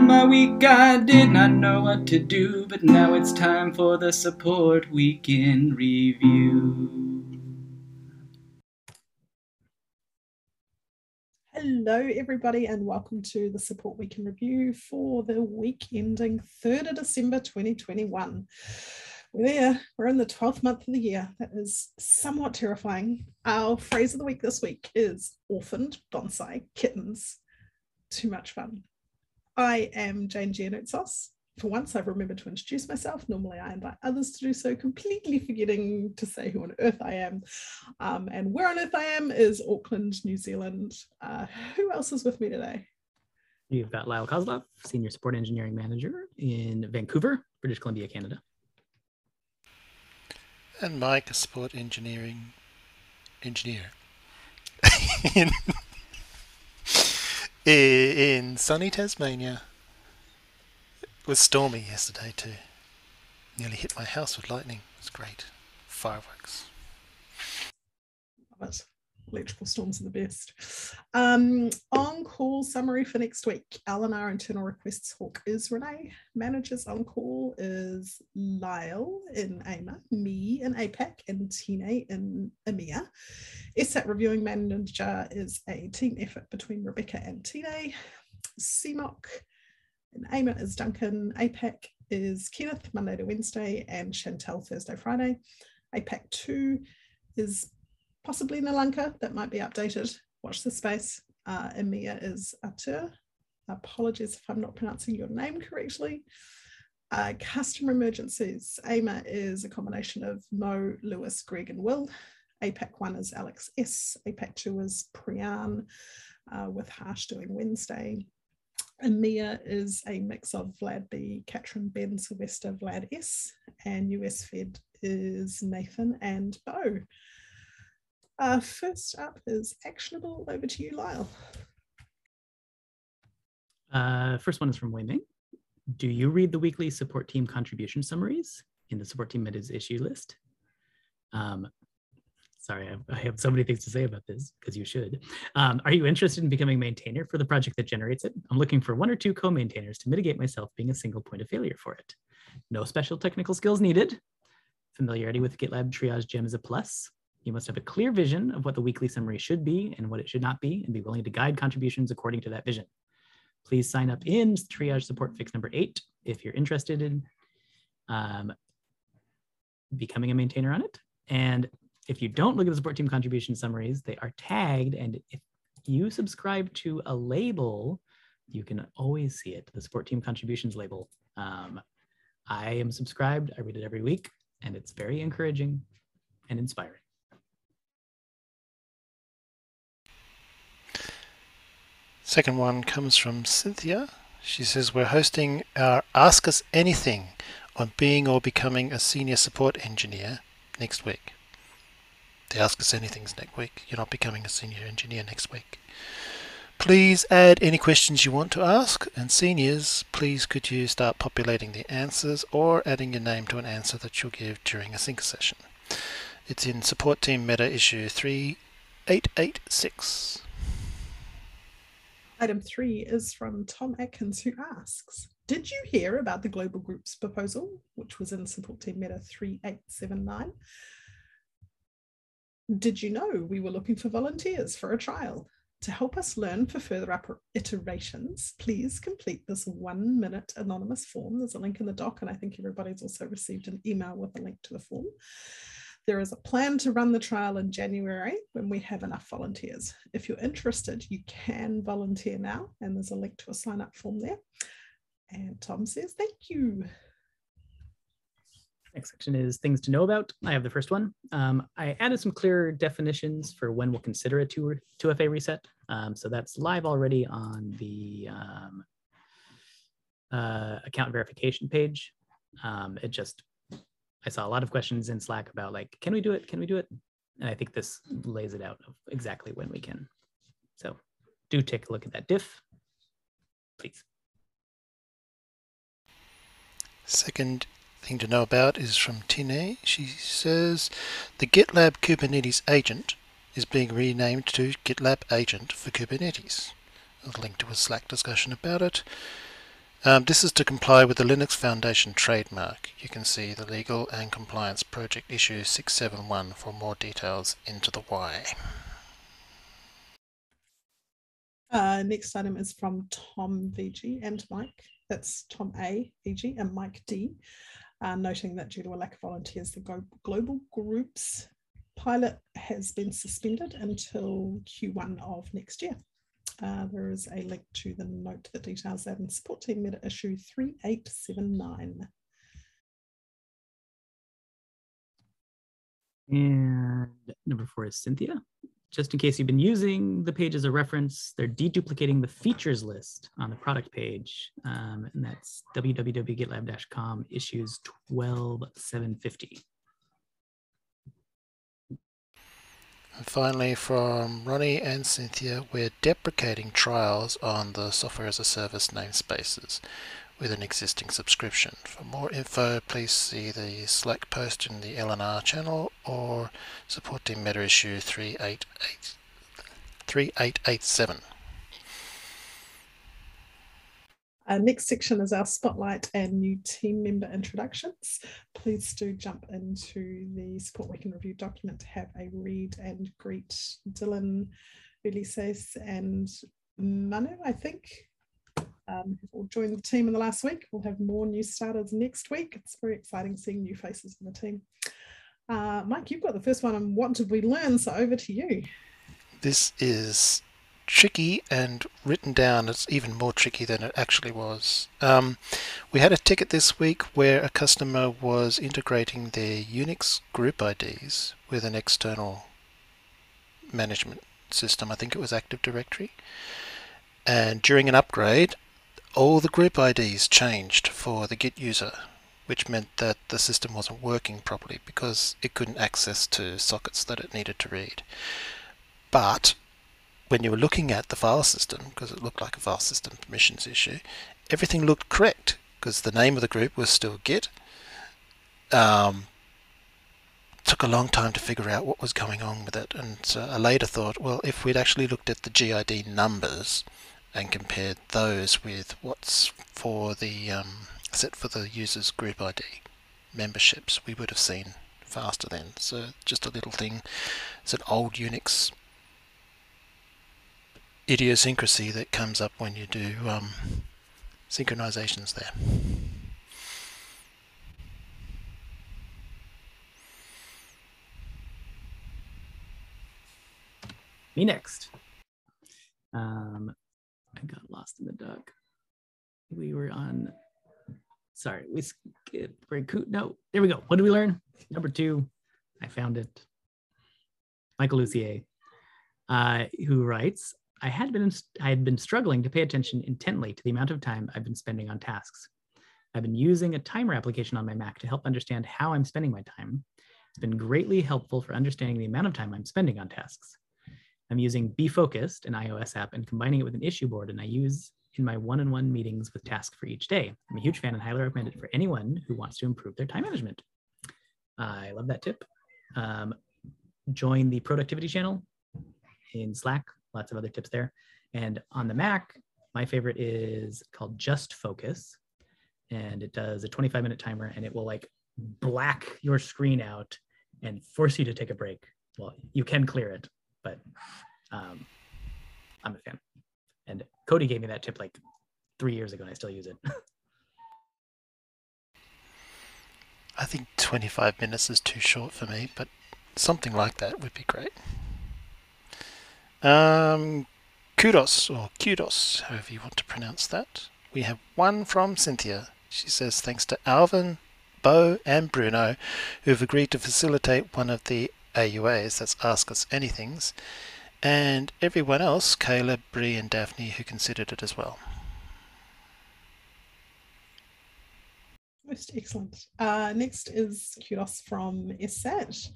my week I did not know what to do, but now it's time for the support week in review. Hello, everybody, and welcome to the Support Week in Review for the week ending 3rd of December 2021. We're there, we're in the 12th month of the year. That is somewhat terrifying. Our phrase of the week this week is orphaned bonsai kittens. Too much fun. I am Jane Giannoutsos. For once, I've remembered to introduce myself. Normally, I invite others to do so, completely forgetting to say who on earth I am. Um, and where on earth I am is Auckland, New Zealand. Uh, who else is with me today? You've got Lyle Kozlov, Senior Support Engineering Manager in Vancouver, British Columbia, Canada. And Mike, a Support Engineering Engineer in, in sunny Tasmania. It was stormy yesterday too. Nearly hit my house with lightning. It was great. Fireworks. Electrical storms are the best. Um, on call summary for next week. LNR internal requests Hawk is Renee. Managers on call is Lyle in AMA, me in APAC, and Tine in EMEA. SSAT reviewing manager is a team effort between Rebecca and Tine. CMOC and AMA is Duncan. APAC is Kenneth, Monday to Wednesday, and Chantel, Thursday, Friday. APAC 2 is possibly Nalanka, that might be updated. Watch the space. Uh, EMEA is Atur. Apologies if I'm not pronouncing your name correctly. Uh, customer emergencies. AMA is a combination of Mo, Lewis, Greg, and Will. APAC 1 is Alex S. APAC 2 is Priyan, uh, with Harsh doing Wednesday. EMEA is a mix of Vlad B, Katrin, Ben, Sylvester, Vlad S, and US Fed is Nathan and Bo. Uh, first up is actionable. Over to you, Lyle. Uh, first one is from Wei Do you read the weekly support team contribution summaries in the support team members issue list? Um, sorry, I, I have so many things to say about this because you should. Um, are you interested in becoming maintainer for the project that generates it? I'm looking for one or two co-maintainers to mitigate myself being a single point of failure for it. No special technical skills needed. Familiarity with GitLab triage gem is a plus. You must have a clear vision of what the weekly summary should be and what it should not be, and be willing to guide contributions according to that vision. Please sign up in triage support fix number eight if you're interested in um, becoming a maintainer on it. And if you don't look at the support team contribution summaries, they are tagged. And if you subscribe to a label, you can always see it, the support team contributions label. Um, I am subscribed, I read it every week, and it's very encouraging and inspiring. Second one comes from Cynthia. She says, We're hosting our Ask Us Anything on being or becoming a senior support engineer next week. The Ask Us Anything's next week. You're not becoming a senior engineer next week. Please add any questions you want to ask, and seniors, please could you start populating the answers or adding your name to an answer that you'll give during a sync session. It's in Support Team Meta issue 3886. Item three is from Tom Atkins, who asks Did you hear about the Global Group's proposal, which was in Support Team Meta 3879? Did you know we were looking for volunteers for a trial? To help us learn for further iterations, please complete this one minute anonymous form. There's a link in the doc, and I think everybody's also received an email with a link to the form. There is a plan to run the trial in January when we have enough volunteers. If you're interested, you can volunteer now, and there's a link to a sign up form there. And Tom says, Thank you. Next section is things to know about. I have the first one. Um, I added some clearer definitions for when we'll consider a 2, 2FA reset. Um, so that's live already on the um, uh, account verification page. Um, it just I saw a lot of questions in Slack about like, can we do it? Can we do it? And I think this lays it out of exactly when we can. So do take a look at that diff, please. Second thing to know about is from Tine. She says the GitLab Kubernetes agent is being renamed to GitLab Agent for Kubernetes. A link to a Slack discussion about it. Um, this is to comply with the Linux Foundation trademark. You can see the Legal and Compliance Project Issue 671 for more details into the why. Uh, next item is from Tom VG and Mike. That's Tom A VG and Mike D. Uh, noting that due to a lack of volunteers, the global groups pilot has been suspended until Q1 of next year. There is a link to the note that details that in support team meta issue 3879. And number four is Cynthia. Just in case you've been using the page as a reference, they're deduplicating the features list on the product page. Um, and that's www.gitlab.com issues 12750. And finally, from Ronnie and Cynthia, we're deprecating trials on the software as a service namespaces with an existing subscription. For more info, please see the Slack post in the LNR channel or support team meta issue 388, 3887. Uh, next section is our spotlight and new team member introductions. Please do jump into the Support Week in Review document to have a read and greet Dylan, Ulysses, and Manu, I think, um, who've all joined the team in the last week. We'll have more new starters next week. It's very exciting seeing new faces in the team. Uh, Mike, you've got the first one on what did we learn? So over to you. This is tricky and written down it's even more tricky than it actually was. Um, we had a ticket this week where a customer was integrating their Unix group IDs with an external management system. I think it was Active Directory. And during an upgrade, all the group IDs changed for the Git user, which meant that the system wasn't working properly because it couldn't access to sockets that it needed to read. But when you were looking at the file system, because it looked like a file system permissions issue, everything looked correct because the name of the group was still Git. Um, took a long time to figure out what was going on with it, and I later thought, well, if we'd actually looked at the GID numbers and compared those with what's for the um, set for the user's group ID memberships, we would have seen faster then. So just a little thing. It's an old Unix idiosyncrasy that comes up when you do um, synchronizations there. Me next. Um, I got lost in the duck. We were on. Sorry, we skipped. No, there we go. What did we learn? Number two, I found it. Michael Lucier, uh, who writes, I had been I had been struggling to pay attention intently to the amount of time I've been spending on tasks. I've been using a timer application on my Mac to help understand how I'm spending my time. It's been greatly helpful for understanding the amount of time I'm spending on tasks. I'm using Be Focused, an iOS app, and combining it with an issue board, and I use in my one-on-one meetings with tasks for each day. I'm a huge fan and highly recommend it for anyone who wants to improve their time management. I love that tip. Um, join the productivity channel in Slack lots of other tips there. And on the Mac, my favorite is called Just Focus. And it does a 25 minute timer and it will like black your screen out and force you to take a break. Well, you can clear it, but um, I'm a fan. And Cody gave me that tip like three years ago and I still use it. I think 25 minutes is too short for me, but something like that would be great. Um, kudos, or kudos, however you want to pronounce that. We have one from Cynthia. She says, thanks to Alvin, Bo, and Bruno, who have agreed to facilitate one of the AUAs, that's Ask Us Anythings, and everyone else, Caleb, Bree, and Daphne, who considered it as well. Most excellent. Uh, next is kudos from SSAT.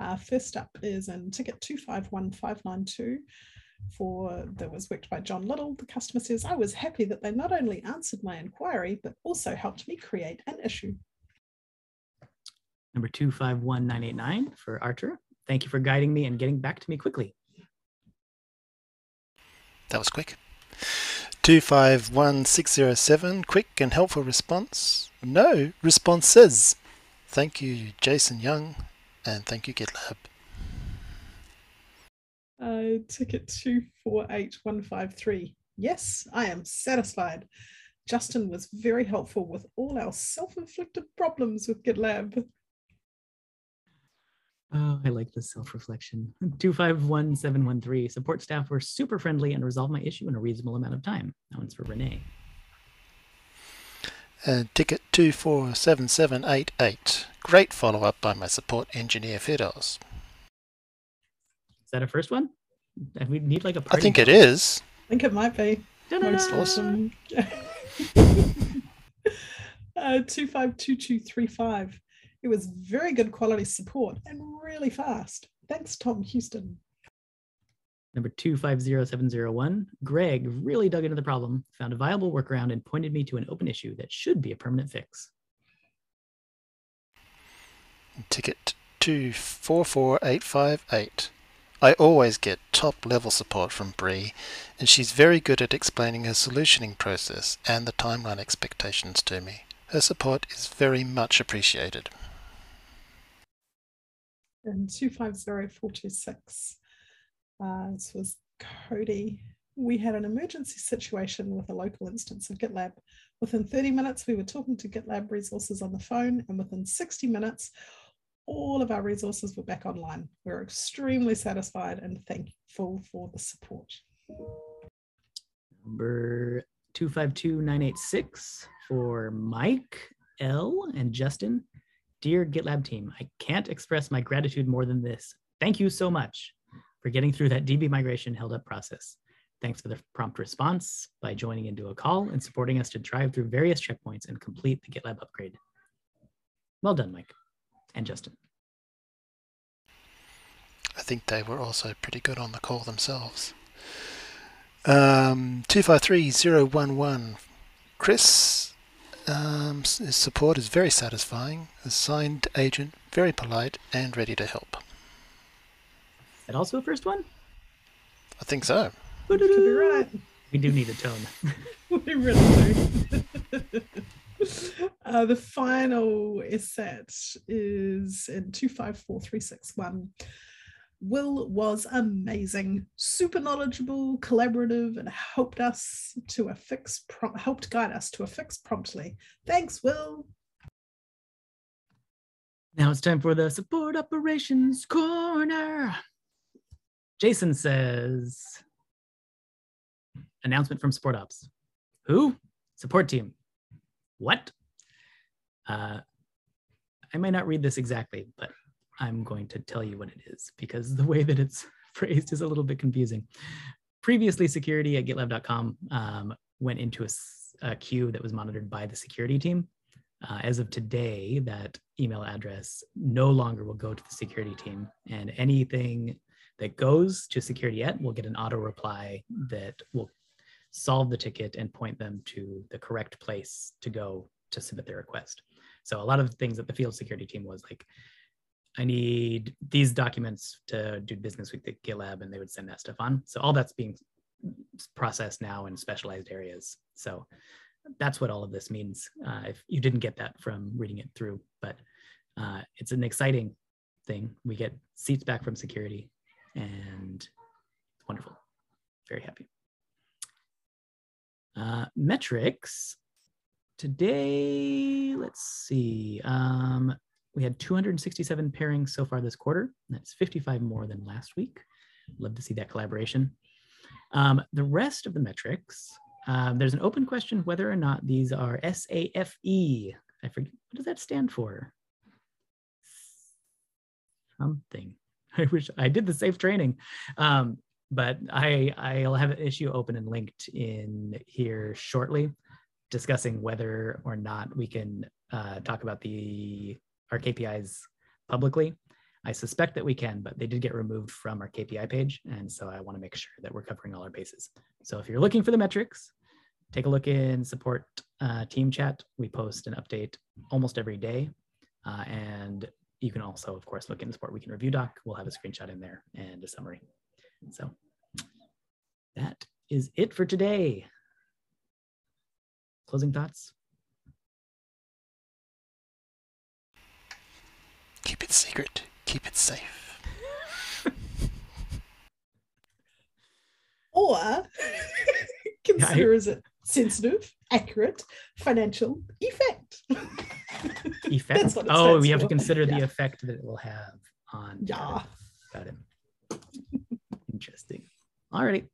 Uh, first up is in ticket 251592 for that was worked by John Little. The customer says, I was happy that they not only answered my inquiry, but also helped me create an issue. Number 251989 for Archer. Thank you for guiding me and getting back to me quickly. That was quick. 251607, quick and helpful response. No responses. Thank you, Jason Young, and thank you, GitLab. Uh, ticket 248153. Yes, I am satisfied. Justin was very helpful with all our self inflicted problems with GitLab. Oh, I like this self-reflection. 251713. Support staff were super friendly and resolved my issue in a reasonable amount of time. That one's for Renee. And ticket 247788. Great follow up by my support engineer Fidos. Is that a first one? And we need like a I party think it bell. I think it might be. Most Ta-da! awesome. uh, 252235. It was very good quality support and really fast. Thanks, Tom Houston. Number 250701. Greg really dug into the problem, found a viable workaround, and pointed me to an open issue that should be a permanent fix. Ticket 244858. I always get top level support from Bree, and she's very good at explaining her solutioning process and the timeline expectations to me. Her support is very much appreciated. And 250426. Uh, this was Cody. We had an emergency situation with a local instance of GitLab. Within 30 minutes, we were talking to GitLab resources on the phone, and within 60 minutes, all of our resources were back online. We're extremely satisfied and thankful for the support. Number 252986 for Mike, L, and Justin. Dear GitLab team, I can't express my gratitude more than this. Thank you so much for getting through that DB migration held up process. Thanks for the prompt response by joining into a call and supporting us to drive through various checkpoints and complete the GitLab upgrade. Well done, Mike and Justin. I think they were also pretty good on the call themselves. Um, 253011. Chris, um, his support is very satisfying. Assigned agent, very polite and ready to help. Is that also a first one? I think so. Could be right. We do need a tone. we really do. uh, the final set is in 254361. Will was amazing, super knowledgeable, collaborative, and helped us to a fix. Prom- helped guide us to a fix promptly. Thanks, Will. Now it's time for the support operations corner. Jason says, announcement from support ops. Who? Support team. What? Uh, I might not read this exactly, but I'm going to tell you what it is because the way that it's phrased is a little bit confusing. Previously, security at gitlab.com um, went into a queue that was monitored by the security team. Uh, as of today, that email address no longer will go to the security team, and anything that goes to security at will get an auto reply that will solve the ticket and point them to the correct place to go to submit their request. So a lot of things that the field security team was like, I need these documents to do business with the GitLab, and they would send that stuff on. So all that's being processed now in specialized areas. So that's what all of this means. Uh, if you didn't get that from reading it through, but uh, it's an exciting thing. We get seats back from security, and wonderful. Very happy. Uh, metrics today. Let's see. Um, we had 267 pairings so far this quarter. That's 55 more than last week. Love to see that collaboration. Um, the rest of the metrics, um, there's an open question whether or not these are SAFE. I forget, what does that stand for? Something. I wish I did the safe training. Um, but I, I'll have an issue open and linked in here shortly discussing whether or not we can uh, talk about the our KPIs publicly. I suspect that we can, but they did get removed from our KPI page. And so I want to make sure that we're covering all our bases. So if you're looking for the metrics, take a look in support uh, team chat. We post an update almost every day. Uh, and you can also, of course, look in the Support Week in Review doc. We'll have a screenshot in there and a summary. So that is it for today. closing thoughts? Keep it secret. Keep it safe. Or consider is it sensitive, accurate, financial effect. Effect. That's what it oh, we have to for. consider the effect that it will have on. Yeah. Got it. Interesting. Alrighty.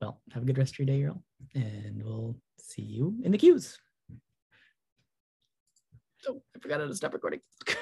Well, have a good rest of your day, Earl, and we'll see you in the queues. Oh, I forgot how to stop recording.